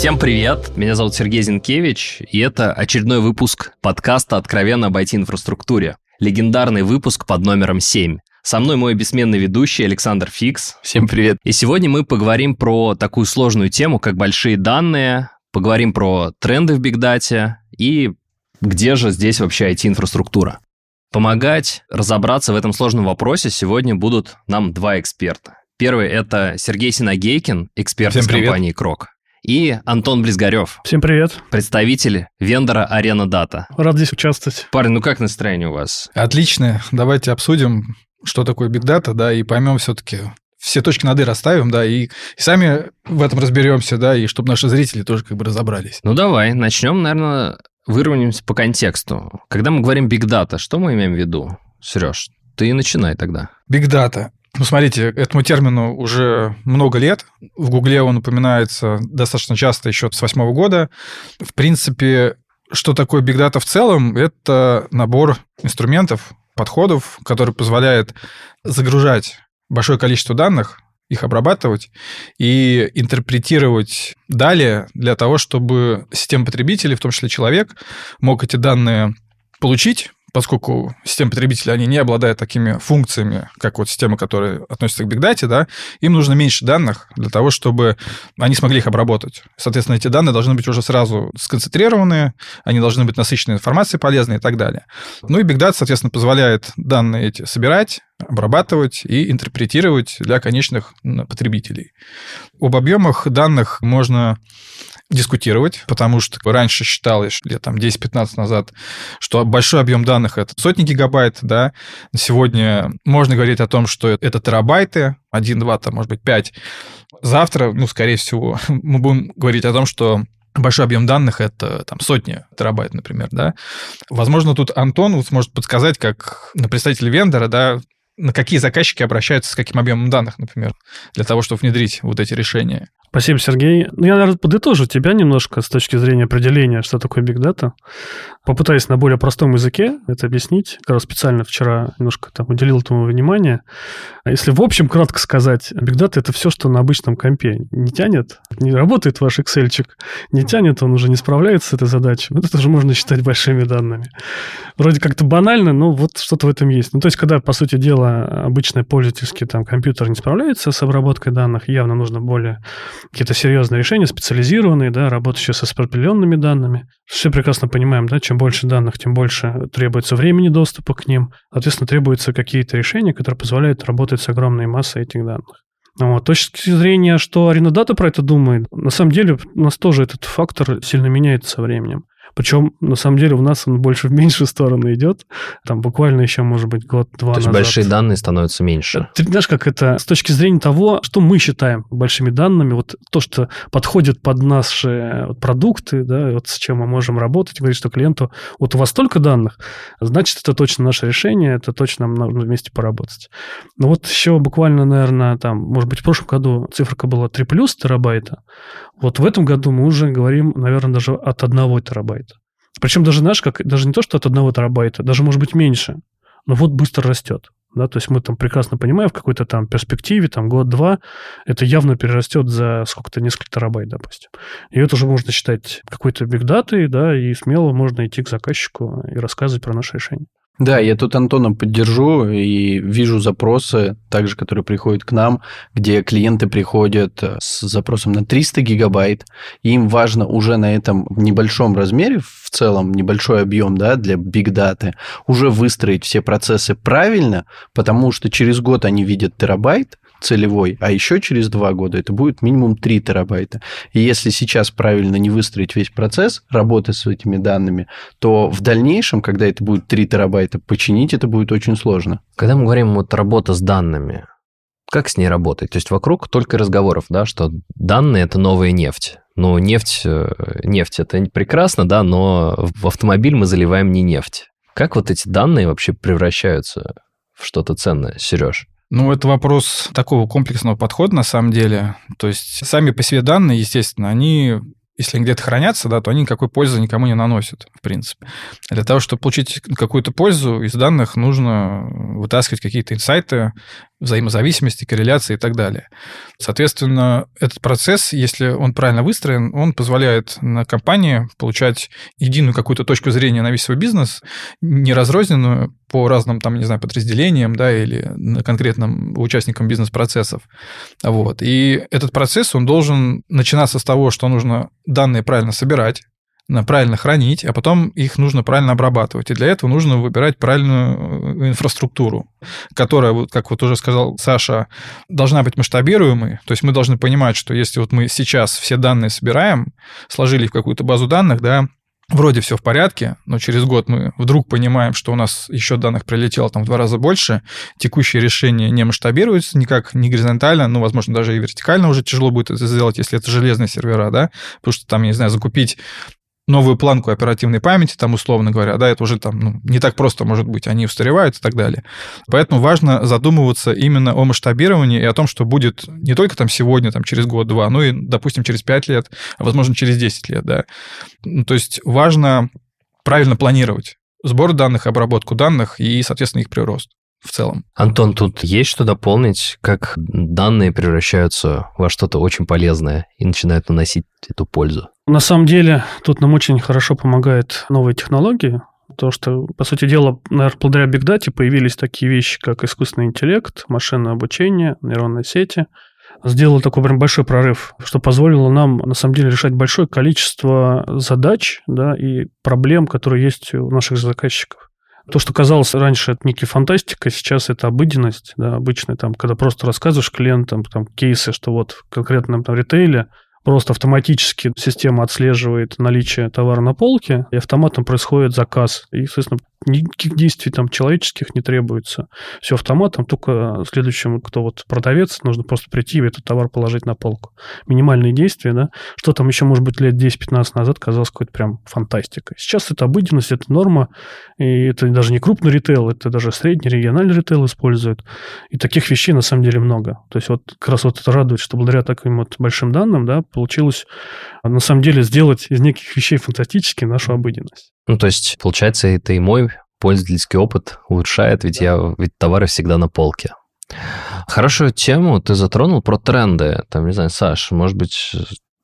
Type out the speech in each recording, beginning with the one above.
Всем привет! Меня зовут Сергей Зинкевич, и это очередной выпуск подкаста «Откровенно об IT-инфраструктуре». Легендарный выпуск под номером 7. Со мной мой бессменный ведущий Александр Фикс. Всем привет. И сегодня мы поговорим про такую сложную тему, как большие данные, поговорим про тренды в бигдате и где же здесь вообще IT-инфраструктура. Помогать разобраться в этом сложном вопросе сегодня будут нам два эксперта. Первый – это Сергей Синагейкин, эксперт Всем из привет. компании Крок. И Антон Близгарев, Всем привет. представитель вендора Арена Дата. Рад здесь участвовать. Парень, ну как настроение у вас? Отлично. Давайте обсудим, что такое Big Data, да, и поймем все-таки все точки над «и» расставим, да, и, и сами в этом разберемся, да, и чтобы наши зрители тоже как бы разобрались. Ну давай, начнем, наверное, выровняемся по контексту. Когда мы говорим Big Data, что мы имеем в виду? Сереж, ты начинай тогда. Big Data. Ну, смотрите, этому термину уже много лет. В Гугле он упоминается достаточно часто еще с восьмого года. В принципе, что такое Big Data в целом? Это набор инструментов, подходов, который позволяет загружать большое количество данных, их обрабатывать и интерпретировать далее для того, чтобы система потребителей, в том числе человек, мог эти данные получить, поскольку системы потребителей, они не обладают такими функциями, как вот системы, которые относятся к Big Data, да, им нужно меньше данных для того, чтобы они смогли их обработать. Соответственно, эти данные должны быть уже сразу сконцентрированные, они должны быть насыщены информацией полезной и так далее. Ну и Big Data, соответственно, позволяет данные эти собирать, обрабатывать и интерпретировать для конечных потребителей. Об объемах данных можно дискутировать, потому что раньше считалось, лет там 10-15 назад, что большой объем данных это сотни гигабайт, да. Сегодня можно говорить о том, что это терабайты, 1, 2, там, может быть, 5. Завтра, ну, скорее всего, мы будем говорить о том, что большой объем данных это там сотни терабайт, например, да. Возможно, тут Антон сможет подсказать, как на представителя вендора, да, на какие заказчики обращаются с каким объемом данных, например, для того, чтобы внедрить вот эти решения. Спасибо, Сергей. Ну, я, наверное, подытожу тебя немножко с точки зрения определения, что такое Big Data. Попытаюсь на более простом языке это объяснить. Как раз специально вчера немножко там уделил этому внимание. Если в общем кратко сказать, Big Data — это все, что на обычном компе не тянет, не работает ваш excel не тянет, он уже не справляется с этой задачей. Вот это уже можно считать большими данными. Вроде как-то банально, но вот что-то в этом есть. Ну, то есть, когда, по сути дела, обычный пользовательский там компьютер не справляется с обработкой данных, явно нужно более какие-то серьезные решения, специализированные, да, работающие с распределенными данными. Все прекрасно понимаем, да, чем больше данных, тем больше требуется времени доступа к ним. Соответственно, требуются какие-то решения, которые позволяют работать с огромной массой этих данных. Вот. С точки зрения, что Аренадата про это думает, на самом деле у нас тоже этот фактор сильно меняется со временем. Причем, на самом деле, у нас он больше в меньшую сторону идет. Там буквально еще, может быть, год-два То есть назад. большие данные становятся меньше. Ты знаешь, как это с точки зрения того, что мы считаем большими данными, вот то, что подходит под наши вот продукты, да, вот с чем мы можем работать, говорить, что клиенту, вот у вас столько данных, значит, это точно наше решение, это точно нам нужно вместе поработать. Ну вот еще буквально, наверное, там, может быть, в прошлом году циферка была 3 плюс терабайта, вот в этом году мы уже говорим, наверное, даже от 1 терабайта. Причем даже, знаешь, как, даже не то, что от 1 терабайта, даже, может быть, меньше, но вот быстро растет. Да, то есть мы там прекрасно понимаем, в какой-то там перспективе, там год-два, это явно перерастет за сколько-то, несколько терабайт, допустим. И это уже можно считать какой-то бигдатой, да, и смело можно идти к заказчику и рассказывать про наше решение. Да, я тут Антона поддержу и вижу запросы, также, которые приходят к нам, где клиенты приходят э, с запросом на 300 гигабайт, им важно уже на этом небольшом размере, в целом небольшой объем да, для Data, уже выстроить все процессы правильно, потому что через год они видят терабайт, целевой, а еще через два года это будет минимум 3 терабайта. И если сейчас правильно не выстроить весь процесс работы с этими данными, то в дальнейшем, когда это будет 3 терабайта, починить это будет очень сложно. Когда мы говорим вот работа с данными, как с ней работать? То есть вокруг только разговоров, да, что данные – это новая нефть. Ну, нефть, нефть – это прекрасно, да, но в автомобиль мы заливаем не нефть. Как вот эти данные вообще превращаются в что-то ценное, Сереж? Ну, это вопрос такого комплексного подхода на самом деле. То есть сами по себе данные, естественно, они если где-то хранятся, да, то они никакой пользы никому не наносят, в принципе. Для того, чтобы получить какую-то пользу из данных, нужно вытаскивать какие-то инсайты, взаимозависимости, корреляции и так далее. Соответственно, этот процесс, если он правильно выстроен, он позволяет на компании получать единую какую-то точку зрения на весь свой бизнес, не разрозненную по разным, там, не знаю, подразделениям, да, или конкретным участникам бизнес-процессов. Вот. И этот процесс, он должен начинаться с того, что нужно данные правильно собирать, правильно хранить, а потом их нужно правильно обрабатывать. И для этого нужно выбирать правильную э, инфраструктуру, которая, вот, как вот уже сказал Саша, должна быть масштабируемой. То есть мы должны понимать, что если вот мы сейчас все данные собираем, сложили в какую-то базу данных, да, вроде все в порядке, но через год мы вдруг понимаем, что у нас еще данных прилетело там в два раза больше, текущее решение не масштабируется никак, не горизонтально, ну, возможно, даже и вертикально уже тяжело будет это сделать, если это железные сервера, да, потому что там, я не знаю, закупить новую планку оперативной памяти, там, условно говоря, да, это уже там ну, не так просто может быть, они устаревают и так далее. Поэтому важно задумываться именно о масштабировании и о том, что будет не только там сегодня, там, через год-два, но и, допустим, через пять лет, а, возможно, через 10 лет, да. Ну, то есть важно правильно планировать сбор данных, обработку данных и, соответственно, их прирост в целом. Антон, тут есть что дополнить, как данные превращаются во что-то очень полезное и начинают наносить эту пользу? На самом деле, тут нам очень хорошо помогают новые технологии, то что, по сути дела, наверное, благодаря Big Data появились такие вещи, как искусственный интеллект, машинное обучение, нейронные сети. Сделало такой прям большой прорыв, что позволило нам, на самом деле, решать большое количество задач да, и проблем, которые есть у наших заказчиков. То, что казалось раньше это некий фантастика, сейчас это обыденность, да, обычно там, когда просто рассказываешь клиентам там кейсы, что вот в конкретном там, ритейле просто автоматически система отслеживает наличие товара на полке, и автоматом происходит заказ. И, соответственно, никаких действий там человеческих не требуется. Все автоматом, только следующему, кто вот продавец, нужно просто прийти и этот товар положить на полку. Минимальные действия, да. Что там еще, может быть, лет 10-15 назад казалось какой-то прям фантастикой. Сейчас это обыденность, это норма, и это даже не крупный ритейл, это даже средний региональный ритейл используют. И таких вещей на самом деле много. То есть вот как раз вот это радует, что благодаря таким вот большим данным, да, получилось на самом деле сделать из неких вещей фантастические нашу обыденность. Ну, то есть, получается, это и мой пользовательский опыт улучшает, ведь я ведь товары всегда на полке. Хорошую тему ты затронул про тренды. Там, не знаю, Саш, может быть,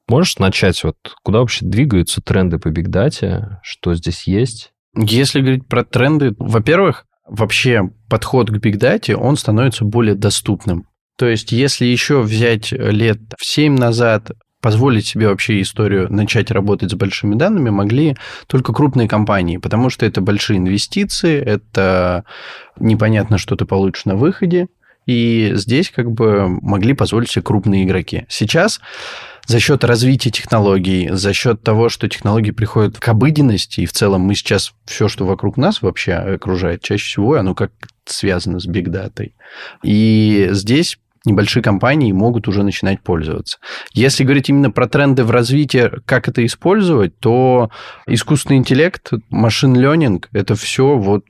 можешь начать, вот куда вообще двигаются тренды по бигдате, что здесь есть? Если говорить про тренды, во-первых, вообще подход к бигдате, он становится более доступным. То есть, если еще взять лет в 7 назад позволить себе вообще историю начать работать с большими данными могли только крупные компании, потому что это большие инвестиции, это непонятно, что ты получишь на выходе, и здесь как бы могли позволить себе крупные игроки. Сейчас за счет развития технологий, за счет того, что технологии приходят к обыденности, и в целом мы сейчас все, что вокруг нас вообще окружает, чаще всего оно как связано с бигдатой. И здесь небольшие компании могут уже начинать пользоваться. Если говорить именно про тренды в развитии, как это использовать, то искусственный интеллект, машин learning – это все вот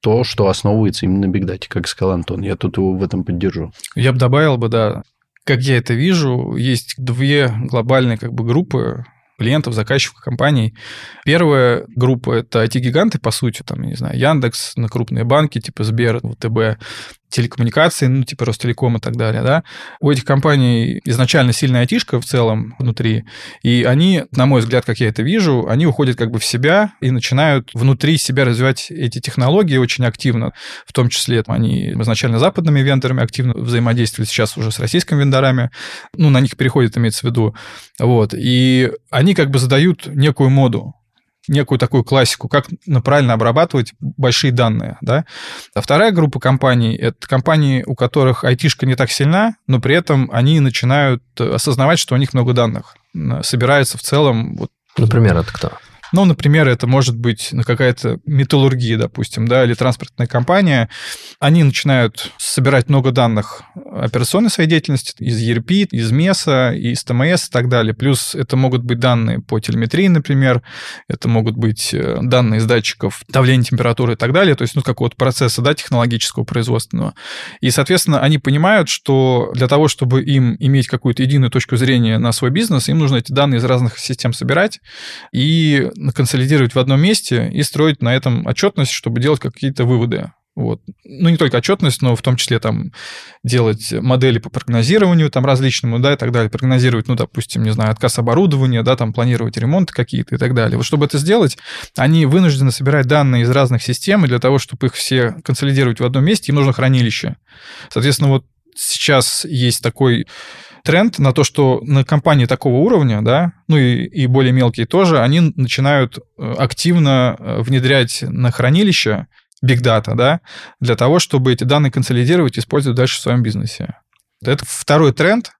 то, что основывается именно на бигдате, как сказал Антон. Я тут его в этом поддержу. Я бы добавил бы, да, как я это вижу, есть две глобальные как бы группы клиентов, заказчиков компаний. Первая группа – это IT-гиганты, по сути, там, не знаю, Яндекс, на крупные банки, типа Сбер, ВТБ, телекоммуникации, ну, типа Ростелеком и так далее, да. У этих компаний изначально сильная айтишка в целом внутри, и они, на мой взгляд, как я это вижу, они уходят как бы в себя и начинают внутри себя развивать эти технологии очень активно, в том числе они изначально западными вендорами активно взаимодействовали, сейчас уже с российскими вендорами, ну, на них переходит, имеется в виду, вот, и они как бы задают некую моду, некую такую классику, как правильно обрабатывать большие данные. Да? А вторая группа компаний – это компании, у которых айтишка не так сильна, но при этом они начинают осознавать, что у них много данных. Собирается в целом... Вот, Например, это кто? Ну, например, это может быть ну, какая-то металлургия, допустим, да, или транспортная компания. Они начинают собирать много данных операционной своей деятельности из ERP, из МЕСа, из ТМС и так далее. Плюс это могут быть данные по телеметрии, например, это могут быть э, данные из датчиков давления, температуры и так далее, то есть, ну, какого-то процесса, да, технологического, производственного. И, соответственно, они понимают, что для того, чтобы им иметь какую-то единую точку зрения на свой бизнес, им нужно эти данные из разных систем собирать и консолидировать в одном месте и строить на этом отчетность, чтобы делать какие-то выводы Вот. Ну, не только отчетность, но в том числе там делать модели по прогнозированию там различному, да, и так далее. Прогнозировать, ну, допустим, не знаю, отказ оборудования, да, там планировать ремонты какие-то и так далее. Вот чтобы это сделать, они вынуждены собирать данные из разных систем, и для того, чтобы их все консолидировать в одном месте, им нужно хранилище. Соответственно, вот сейчас есть такой тренд на то, что на компании такого уровня, да, ну и, и более мелкие тоже, они начинают э, активно э, внедрять на хранилище big data, да, для того, чтобы эти данные консолидировать и использовать дальше в своем бизнесе. Это второй тренд,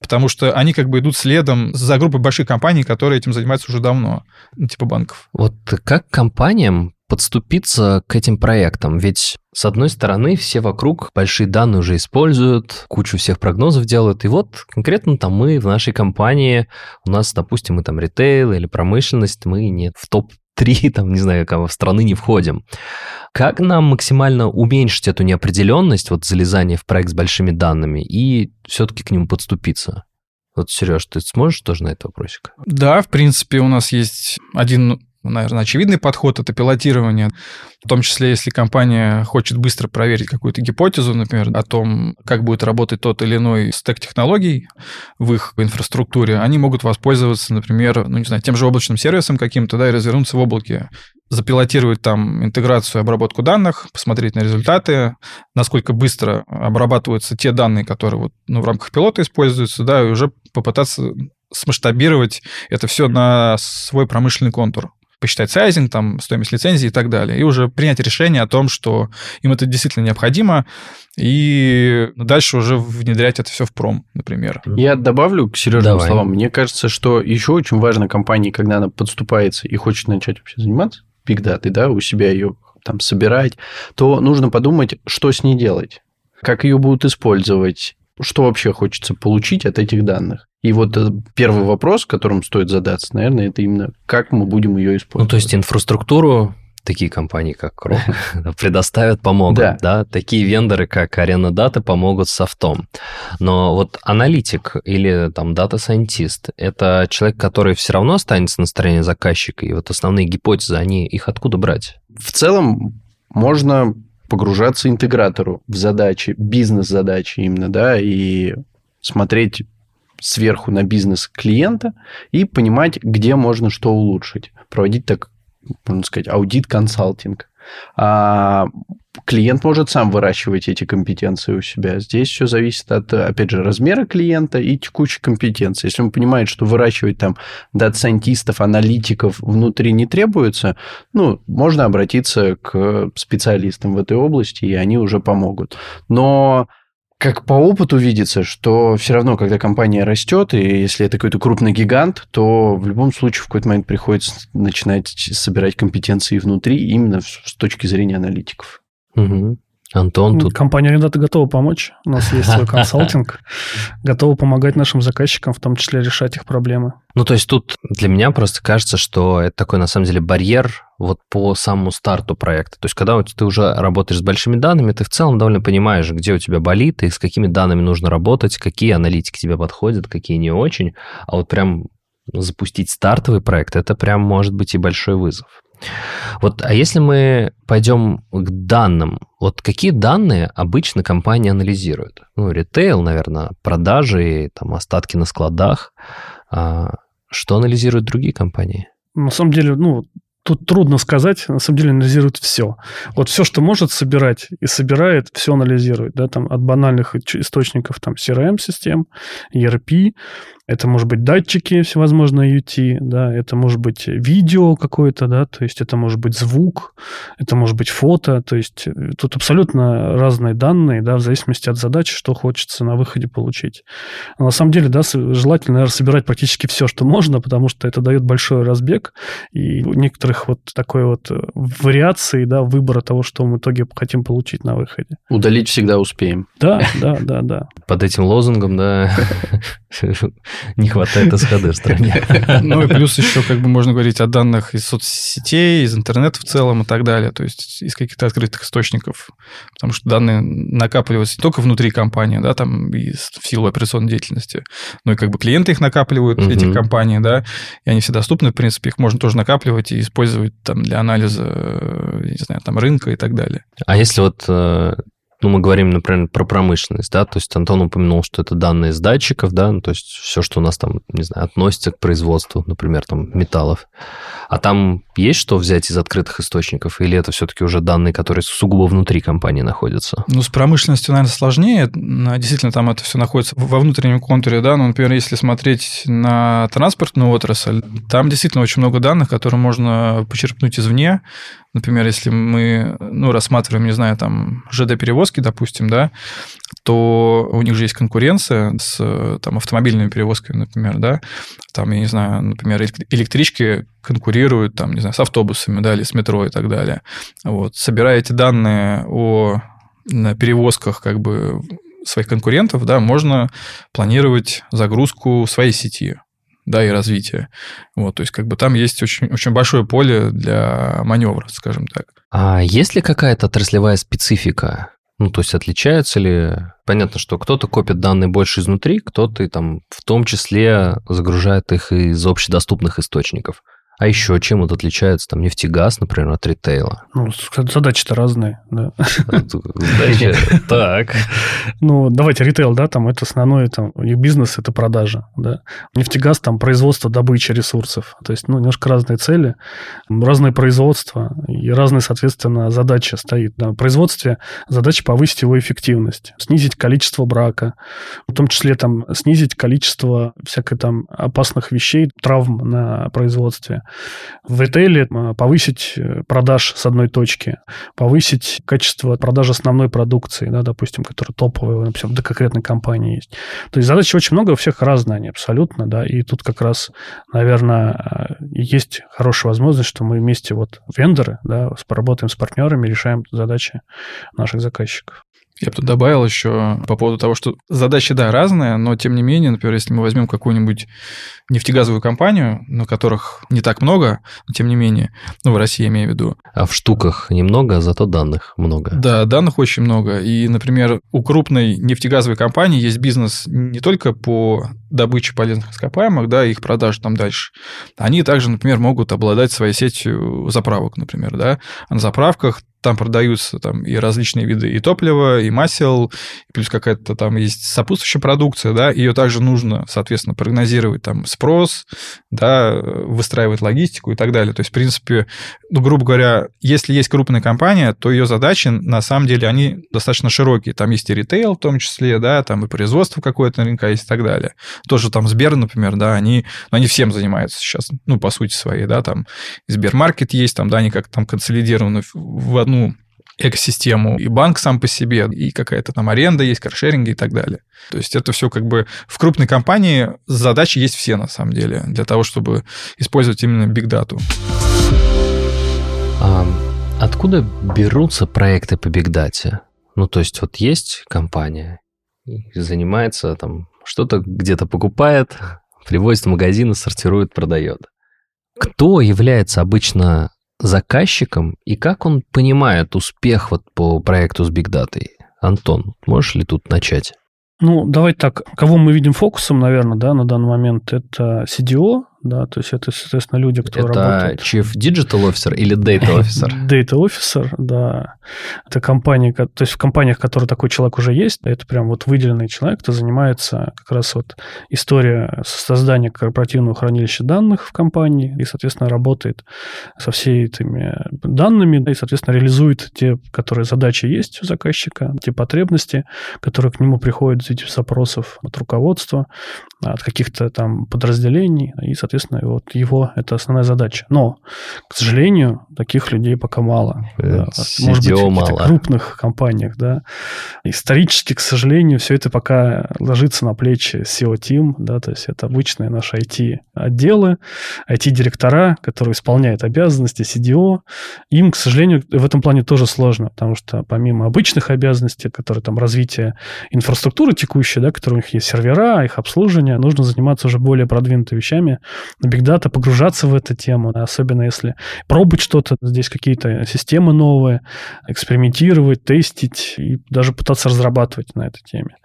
потому что они как бы идут следом за группой больших компаний, которые этим занимаются уже давно, типа банков. Вот как компаниям подступиться к этим проектам? Ведь, с одной стороны, все вокруг большие данные уже используют, кучу всех прогнозов делают, и вот конкретно там мы в нашей компании, у нас, допустим, мы там ритейл или промышленность, мы не в топ три, там, не знаю, кого страны не входим. Как нам максимально уменьшить эту неопределенность, вот залезание в проект с большими данными, и все-таки к нему подступиться? Вот, Сереж, ты сможешь тоже на этот вопросик? Да, в принципе, у нас есть один наверное, очевидный подход – это пилотирование. В том числе, если компания хочет быстро проверить какую-то гипотезу, например, о том, как будет работать тот или иной стек технологий в их инфраструктуре, они могут воспользоваться, например, ну, не знаю, тем же облачным сервисом каким-то, да, и развернуться в облаке запилотировать там интеграцию, обработку данных, посмотреть на результаты, насколько быстро обрабатываются те данные, которые вот, ну, в рамках пилота используются, да, и уже попытаться смасштабировать это все на свой промышленный контур посчитать сайзинг, там, стоимость лицензии и так далее, и уже принять решение о том, что им это действительно необходимо, и дальше уже внедрять это все в пром, например. Я добавлю к Сережным словам. Мне кажется, что еще очень важно компании, когда она подступается и хочет начать вообще заниматься data, да, у себя ее там собирать, то нужно подумать, что с ней делать, как ее будут использовать, что вообще хочется получить от этих данных. И вот э, первый вопрос, которым стоит задаться, наверное, это именно как мы будем ее использовать. Ну, то есть инфраструктуру такие компании, как Крок, предоставят, помогут. Да. да. Такие вендоры, как Arena Data, помогут с софтом. Но вот аналитик или там data scientist – это человек, который все равно останется на стороне заказчика, и вот основные гипотезы, они их откуда брать? В целом, можно погружаться интегратору в задачи, бизнес-задачи именно, да, и смотреть сверху на бизнес клиента и понимать, где можно что улучшить. Проводить так, можно сказать, аудит-консалтинг. А клиент может сам выращивать эти компетенции у себя. Здесь все зависит от, опять же, размера клиента и текущей компетенции. Если он понимает, что выращивать там data scientist ов, аналитиков внутри не требуется, ну, можно обратиться к специалистам в этой области, и они уже помогут. Но как по опыту видится, что все равно, когда компания растет, и если это какой-то крупный гигант, то в любом случае в какой-то момент приходится начинать собирать компетенции внутри именно с точки зрения аналитиков. Угу. Антон тут... Компания Арендата готова помочь. У нас есть свой консалтинг. Готова помогать нашим заказчикам, в том числе решать их проблемы. Ну, то есть тут для меня просто кажется, что это такой, на самом деле, барьер вот по самому старту проекта. То есть когда ты уже работаешь с большими данными, ты в целом довольно понимаешь, где у тебя болит и с какими данными нужно работать, какие аналитики тебе подходят, какие не очень. А вот прям запустить стартовый проект, это прям может быть и большой вызов. Вот, а если мы пойдем к данным, вот какие данные обычно компании анализируют? Ну, ритейл, наверное, продажи, там, остатки на складах. А что анализируют другие компании? На самом деле, ну, тут трудно сказать, на самом деле анализирует все. Вот все, что может собирать и собирает, все анализирует, да, там от банальных источников, там, CRM-систем, ERP, это может быть датчики всевозможные UT, да, это может быть видео какое-то, да, то есть это может быть звук, это может быть фото, то есть э, тут абсолютно разные данные, да, в зависимости от задачи, что хочется на выходе получить. Но на самом деле, да, желательно, наверное, собирать практически все, что можно, потому что это дает большой разбег, и у некоторых вот такой вот э, вариации, да, выбора того, что мы в итоге хотим получить на выходе. Удалить всегда успеем. Да, да, да, да. Под этим лозунгом, да, не хватает СХД в стране. Ну и плюс еще как бы можно говорить о данных из соцсетей, из интернета в целом и так далее, то есть из каких-то открытых источников, потому что данные накапливаются не только внутри компании, да, там и в силу операционной деятельности, но и как бы клиенты их накапливают, этих компаний, да, и они все доступны, в принципе, их можно тоже накапливать и использовать там для анализа, не знаю, там рынка и так далее. А если вот э, ну, мы говорим, например, про промышленность, да, то есть Антон упомянул, что это данные с датчиков, да, ну, то есть все, что у нас там, не знаю, относится к производству, например, там, металлов. А там есть что взять из открытых источников, или это все-таки уже данные, которые сугубо внутри компании находятся? Ну, с промышленностью, наверное, сложнее. Действительно, там это все находится во внутреннем контуре, да, ну, например, если смотреть на транспортную отрасль, там действительно очень много данных, которые можно почерпнуть извне, Например, если мы ну, рассматриваем, не знаю, там ЖД-перевозки, допустим, да, то у них же есть конкуренция с там, автомобильными перевозками, например, да, там, я не знаю, например, электрички конкурируют, там, не знаю, с автобусами, да, или с метро и так далее. Вот. Собирая эти данные о перевозках как бы своих конкурентов, да, можно планировать загрузку своей сети да, и развития. Вот, то есть как бы там есть очень, очень большое поле для маневра, скажем так. А есть ли какая-то отраслевая специфика? Ну, то есть отличаются ли... Понятно, что кто-то копит данные больше изнутри, кто-то там в том числе загружает их из общедоступных источников. А еще чем вот отличается там нефтегаз, например, от ритейла? Ну, задачи-то разные, да. Задачи, так. Ну, давайте ритейл, да, там это основной, там, у них бизнес – это продажа, да. Нефтегаз – там производство, добыча ресурсов. То есть, ну, немножко разные цели, разное производство и разные, соответственно, задачи стоит. На производстве задача повысить его эффективность, снизить количество брака, в том числе там снизить количество всякой там опасных вещей, травм на производстве в ритейле повысить э, продаж с одной точки, повысить качество продажи основной продукции, да, допустим, которая топовая, например, для конкретной компании есть. То есть задачи очень много, у всех разные они абсолютно, да, и тут как раз, наверное, э, есть хорошая возможность, что мы вместе вот вендоры, да, поработаем с партнерами, решаем задачи наших заказчиков. Я бы тут добавил еще по поводу того, что задачи, да, разные, но тем не менее, например, если мы возьмем какую-нибудь нефтегазовую компанию, на которых не так много, но тем не менее, ну, в России я имею в виду. А в штуках немного, а зато данных много. Да, данных очень много. И, например, у крупной нефтегазовой компании есть бизнес не только по добыче полезных ископаемых, да, их продаж там дальше. Они также, например, могут обладать своей сетью заправок, например, да. А на заправках там продаются там и различные виды и топлива, и масел, плюс какая-то там есть сопутствующая продукция, да, ее также нужно, соответственно, прогнозировать там спрос, да, выстраивать логистику и так далее. То есть, в принципе, ну, грубо говоря, если есть крупная компания, то ее задачи, на самом деле, они достаточно широкие. Там есть и ритейл в том числе, да, там и производство какое-то рынка есть и так далее. Тоже там Сбер, например, да, они, ну, они всем занимаются сейчас, ну, по сути своей, да, там Сбермаркет есть, там, да, они как там консолидированы в одну экосистему, и банк сам по себе, и какая-то там аренда есть, каршеринги и так далее. То есть это все как бы в крупной компании задачи есть все на самом деле для того, чтобы использовать именно бигдату. А откуда берутся проекты по бигдате? Ну, то есть вот есть компания, занимается там, что-то где-то покупает, привозит в магазин, сортирует, продает. Кто является обычно заказчиком и как он понимает успех вот по проекту с Big Data? Антон, можешь ли тут начать? Ну, давайте так. Кого мы видим фокусом, наверное, да, на данный момент, это CDO, да, то есть это, соответственно, люди, кто это работает... Это Chief Digital Officer или Data Officer? Data Officer, да. Это компания, то есть в компаниях, в которых такой человек уже есть, это прям вот выделенный человек, кто занимается как раз вот история создания корпоративного хранилища данных в компании и, соответственно, работает со всеми этими данными и, соответственно, реализует те, которые задачи есть у заказчика, те потребности, которые к нему приходят в виде запросов от руководства, от каких-то там подразделений и, соответственно, вот его это основная задача. Но, к сожалению, таких людей пока мало. Да, может быть, в крупных компаниях, да. Исторически, к сожалению, все это пока ложится на плечи SEO-тим, да, то есть это обычные наши IT-отделы, IT-директора, которые исполняют обязанности CDO. Им, к сожалению, в этом плане тоже сложно, потому что помимо обычных обязанностей, которые там развитие инфраструктуры текущей, да, которые у них есть сервера, их обслуживание, исследования, нужно заниматься уже более продвинутыми вещами. Big Data, погружаться в эту тему, особенно если пробовать что-то, здесь какие-то системы новые, экспериментировать, тестить и даже пытаться разрабатывать на этой теме.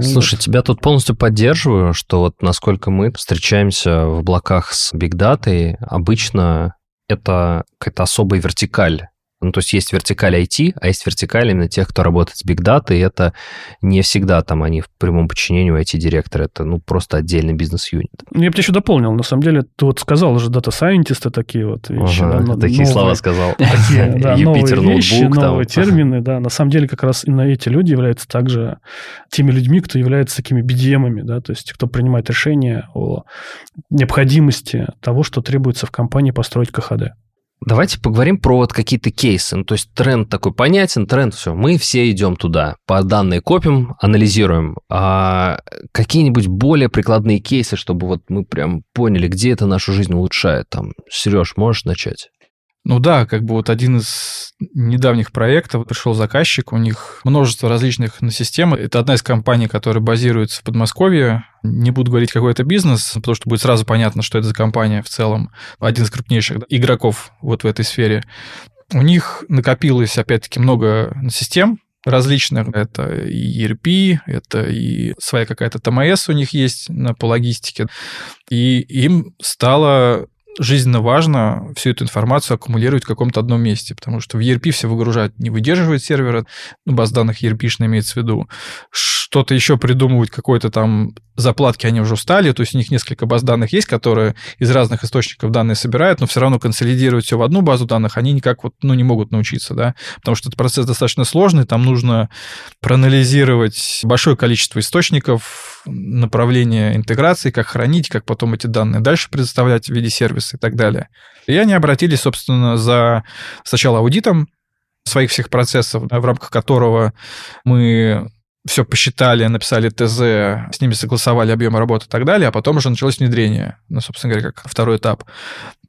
Слушай, вот. тебя тут полностью поддерживаю, что вот насколько мы встречаемся в облаках с Big Data, обычно это какая-то особая вертикаль ну, то есть есть вертикаль IT, а есть вертикаль именно тех, кто работает с Big Data, и это не всегда там они в прямом подчинении у IT-директора, это ну просто отдельный бизнес-юнит. Ну, я бы тебе еще дополнил, на самом деле, ты вот сказал уже дата-сайентисты такие вот вещи. Ага, да, такие новые, слова сказал. Такие, да, Юпитер новые вещи, ноутбук, новые там. термины, да, на самом деле как раз именно эти люди являются также теми людьми, кто является такими BDM-ами, да, то есть кто принимает решения о необходимости того, что требуется в компании построить КХД. Давайте поговорим про вот какие-то кейсы. Ну, то есть тренд такой понятен, тренд все. Мы все идем туда. По данные копим, анализируем. А какие-нибудь более прикладные кейсы, чтобы вот мы прям поняли, где это нашу жизнь улучшает. Там, Сереж, можешь начать? Ну да, как бы вот один из недавних проектов пришел заказчик, у них множество различных систем. Это одна из компаний, которая базируется в Подмосковье. Не буду говорить, какой это бизнес, потому что будет сразу понятно, что это за компания в целом. Один из крупнейших игроков вот в этой сфере. У них накопилось, опять-таки, много систем, различных. Это и ERP, это и своя какая-то ТМС у них есть по логистике. И им стало жизненно важно всю эту информацию аккумулировать в каком-то одном месте, потому что в ERP все выгружать не выдерживает сервера, ну, баз данных ERP имеется в виду, что-то еще придумывать, какой-то там заплатки они уже устали, то есть у них несколько баз данных есть, которые из разных источников данные собирают, но все равно консолидировать все в одну базу данных они никак вот, ну, не могут научиться, да, потому что этот процесс достаточно сложный, там нужно проанализировать большое количество источников, направления интеграции, как хранить, как потом эти данные дальше предоставлять в виде сервиса и так далее. И они обратились, собственно, за сначала аудитом своих всех процессов, в рамках которого мы все посчитали, написали ТЗ, с ними согласовали объем работы и так далее, а потом уже началось внедрение, ну, собственно говоря, как второй этап.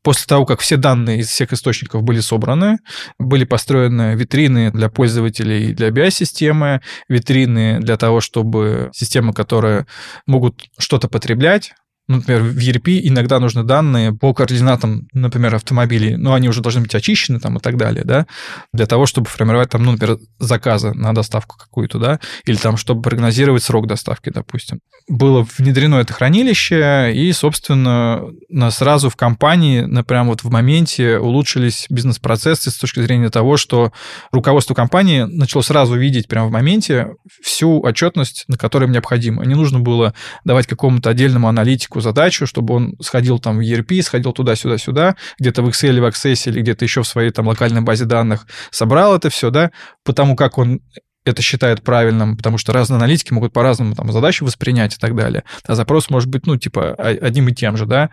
После того, как все данные из всех источников были собраны, были построены витрины для пользователей для BI-системы, витрины для того, чтобы системы, которые могут что-то потреблять, например, в ERP иногда нужны данные по координатам, например, автомобилей, но они уже должны быть очищены там и так далее, да, для того, чтобы формировать там, ну, например, заказы на доставку какую-то, да, или там, чтобы прогнозировать срок доставки, допустим. Было внедрено это хранилище, и, собственно, сразу в компании, например, вот в моменте улучшились бизнес-процессы с точки зрения того, что руководство компании начало сразу видеть прямо в моменте всю отчетность, на которой им необходимо. Не нужно было давать какому-то отдельному аналитику человеку задачу, чтобы он сходил там в ERP, сходил туда-сюда-сюда, где-то в Excel, в Access или где-то еще в своей там локальной базе данных, собрал это все, да, потому как он это считает правильным, потому что разные аналитики могут по-разному там задачу воспринять и так далее. А запрос может быть, ну, типа, одним и тем же, да.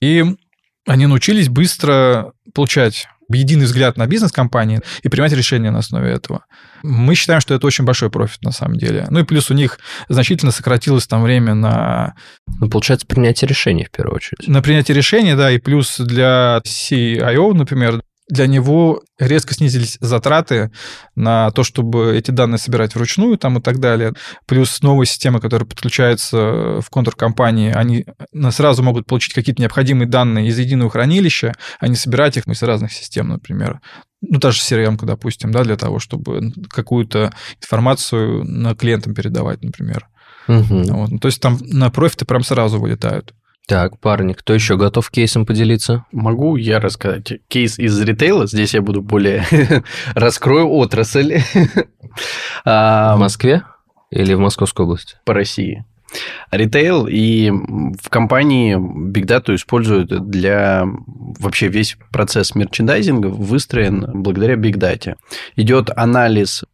И они научились быстро получать единый взгляд на бизнес компании и принимать решения на основе этого. Мы считаем, что это очень большой профит на самом деле. Ну и плюс у них значительно сократилось там время на... Ну, получается, принятие решений в первую очередь. На принятие решений, да, и плюс для CIO, например, для него резко снизились затраты на то, чтобы эти данные собирать вручную там и так далее. Плюс новые системы, которые подключаются в контур компании, они сразу могут получить какие-то необходимые данные из единого хранилища, а не собирать их из разных систем, например. Ну, та же CRM, допустим, да, для того, чтобы какую-то информацию на клиентам передавать, например. Угу. Вот. То есть там на профиты прям сразу вылетают. Так, парни, кто еще готов кейсом поделиться? Могу я рассказать. Кейс из ритейла, здесь я буду более... раскрою отрасль. А, в Москве или в Московской области? По России. Ритейл и в компании Big Data используют для вообще весь процесс мерчендайзинга выстроен благодаря Big Data. Идет анализ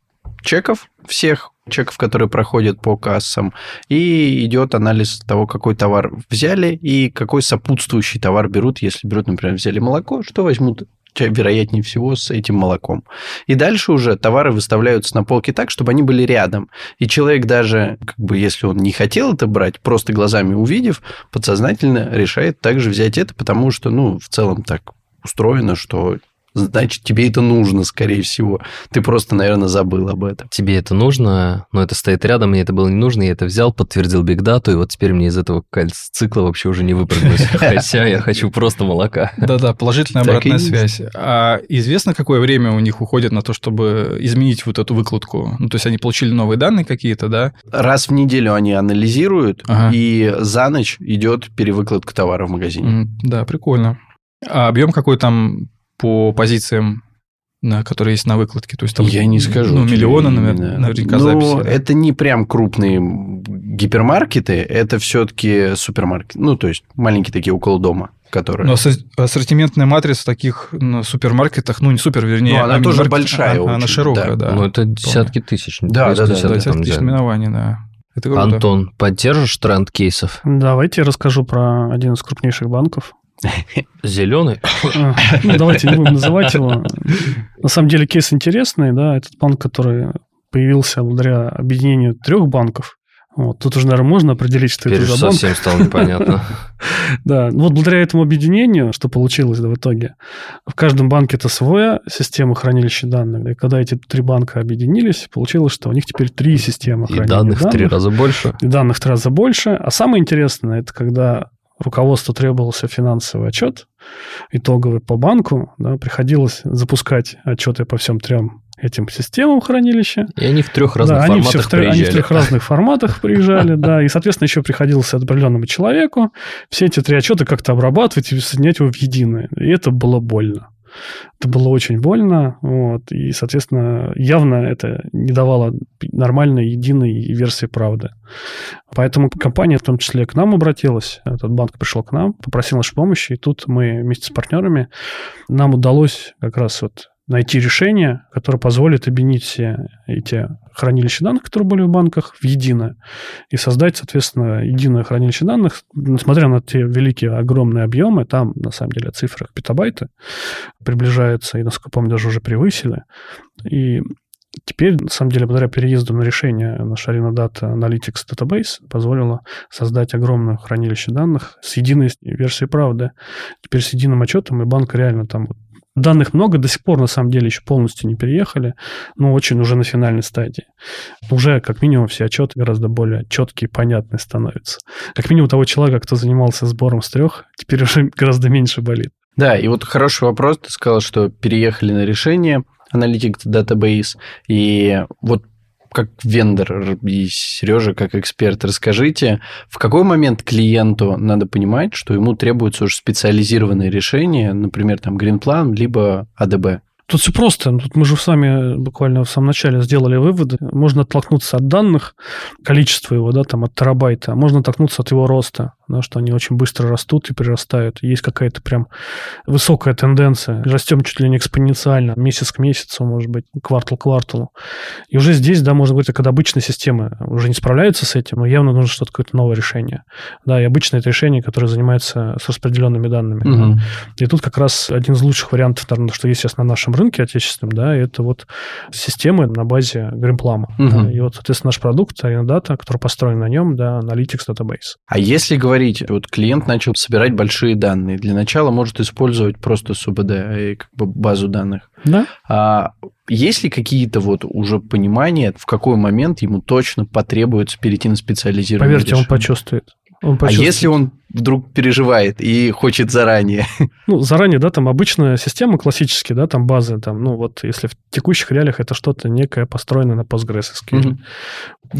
чеков всех чеков, которые проходят по кассам, и идет анализ того, какой товар взяли и какой сопутствующий товар берут. Если берут, например, взяли молоко, что возьмут вероятнее всего, с этим молоком. И дальше уже товары выставляются на полке так, чтобы они были рядом. И человек даже, как бы, если он не хотел это брать, просто глазами увидев, подсознательно решает также взять это, потому что, ну, в целом так устроено, что значит, тебе это нужно, скорее всего. Ты просто, наверное, забыл об этом. Тебе это нужно, но это стоит рядом, мне это было не нужно, я это взял, подтвердил бигдату, и вот теперь мне из этого цикла вообще уже не выпрыгнуть. Хотя я хочу просто молока. Да-да, положительная обратная связь. А известно, какое время у них уходит на то, чтобы изменить вот эту выкладку? Ну, то есть они получили новые данные какие-то, да? Раз в неделю они анализируют, и за ночь идет перевыкладка товара в магазине. Да, прикольно. А объем какой там по позициям на, которые есть на выкладке. То есть там, я не скажу. Ну, миллионы, наверное, наверняка Но записи. Да? это не прям крупные гипермаркеты, это все-таки супермаркет. Ну, то есть маленькие такие около дома. Которые... Но ассортиментная матрица в таких ну, супермаркетах, ну, не супер, вернее... Ну, она тоже большая Она, очень, широкая, да. да ну, это десятки тысяч. Да, да, да, да, десятки тысяч наименований, да. Это круто. Антон, поддержишь тренд кейсов? Давайте я расскажу про один из крупнейших банков. Зеленый? Ну, давайте не будем называть его. На самом деле кейс интересный, да, этот банк, который появился благодаря объединению трех банков. Вот, тут уже, наверное, можно определить, что Теперь это за банк. совсем стало непонятно. Да, ну вот благодаря этому объединению, что получилось в итоге, в каждом банке это своя система хранилища данных. И когда эти три банка объединились, получилось, что у них теперь три системы хранилища данных. И данных в три раза больше. И данных в три раза больше. А самое интересное, это когда руководству требовался финансовый отчет итоговый по банку, да, приходилось запускать отчеты по всем трем этим системам хранилища. И они в трех разных да, форматах они в, приезжали. Они в трех разных форматах приезжали, да, и, соответственно, еще приходилось определенному человеку все эти три отчета как-то обрабатывать и соединять его в единое. И это было больно. Это было очень больно, вот, и, соответственно, явно это не давало нормальной, единой версии правды. Поэтому компания в том числе к нам обратилась, этот банк пришел к нам, попросил нашей помощи, и тут мы вместе с партнерами, нам удалось как раз вот найти решение, которое позволит объединить все эти хранилища данных, которые были в банках, в единое, и создать, соответственно, единое хранилище данных, несмотря на те великие, огромные объемы, там, на самом деле, цифры петабайты приближаются, и, насколько помню, даже уже превысили. И Теперь, на самом деле, благодаря переезду на решение наш Arena Data Analytics Database позволило создать огромное хранилище данных с единой версией правды. Теперь с единым отчетом, и банк реально там Данных много, до сих пор, на самом деле, еще полностью не переехали, но очень уже на финальной стадии. Уже, как минимум, все отчеты гораздо более четкие, понятные становятся. Как минимум того человека, кто занимался сбором с трех, теперь уже гораздо меньше болит. Да, и вот хороший вопрос. Ты сказал, что переехали на решение Analytics Database. И вот как вендор и Сережа как эксперт, расскажите, в какой момент клиенту надо понимать, что ему требуется уже специализированное решение, например, там Greenplan, либо ADB? Тут все просто. Тут мы же с вами буквально в самом начале сделали выводы. Можно оттолкнуться от данных, количества его, да, там, от терабайта. Можно оттолкнуться от его роста да, что они очень быстро растут и прирастают. Есть какая-то прям высокая тенденция. Растем чуть ли не экспоненциально, месяц к месяцу, может быть, квартал к кварталу. И уже здесь, да, может быть, когда обычные системы уже не справляются с этим, но явно нужно что-то какое-то новое решение. Да, и обычно это решение, которое занимается с распределенными данными. Угу. Да. И тут как раз один из лучших вариантов, наверное, что есть сейчас на нашем рынке отечественном, да, это вот системы на базе Гримплама. Угу. Да, и вот, соответственно, наш продукт, Arena Data, который построен на нем, да, Analytics Database. А если говорить говорить, вот клиент начал собирать большие данные. Для начала может использовать просто СУБД, как бы базу данных. Да. А есть ли какие-то вот уже понимания, в какой момент ему точно потребуется перейти на специализированное Поверьте, решение? он почувствует. Он а если он вдруг переживает и хочет заранее? Ну, заранее, да, там обычная система классические, да, там базы, там, ну, вот если в текущих реалиях это что-то некое построенное на PostgreSQL. Угу.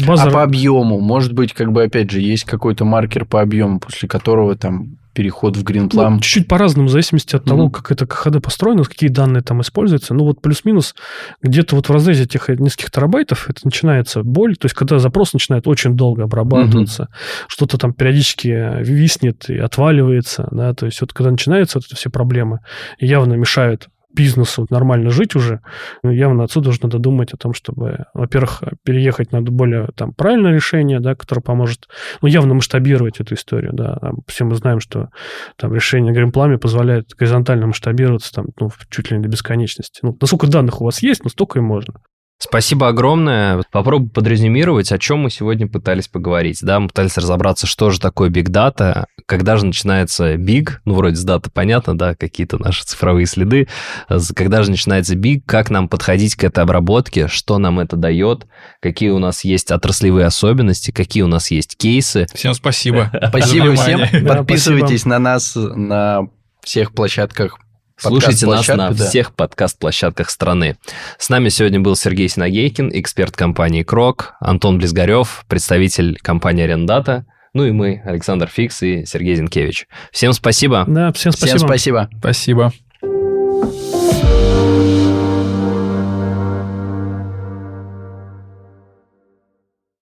База... А по объему, может быть, как бы, опять же, есть какой-то маркер по объему, после которого там переход в Greenplum? Ну, чуть-чуть по-разному, в зависимости от того, mm-hmm. как это КХД построено, какие данные там используются. Ну, вот плюс-минус где-то вот в разрезе этих нескольких терабайтов это начинается боль. То есть, когда запрос начинает очень долго обрабатываться, mm-hmm. что-то там периодически виснет и отваливается, да, то есть, вот когда начинаются вот эти все проблемы, явно мешают бизнесу нормально жить уже, ну, явно отсюда нужно додумать о том, чтобы, во-первых, переехать надо более там правильное решение, да, которое поможет, ну, явно масштабировать эту историю, да. Все мы знаем, что там решение Гримплами позволяет горизонтально масштабироваться там, ну, чуть ли не до бесконечности. Ну, насколько данных у вас есть, ну, столько и можно. Спасибо огромное. Попробую подрезюмировать, о чем мы сегодня пытались поговорить. Да, мы пытались разобраться, что же такое Big Data, когда же начинается Big, ну, вроде с даты понятно, да, какие-то наши цифровые следы, когда же начинается Big, как нам подходить к этой обработке, что нам это дает, какие у нас есть отраслевые особенности, какие у нас есть кейсы. Всем спасибо. Спасибо всем. Подписывайтесь на нас на всех площадках Слушайте нас на да. всех подкаст-площадках страны. С нами сегодня был Сергей Синагейкин, эксперт компании Крок, Антон Близгарев, представитель компании Арендата, ну и мы, Александр Фикс и Сергей Зинкевич. Всем спасибо. Да, всем спасибо. Всем спасибо. Спасибо.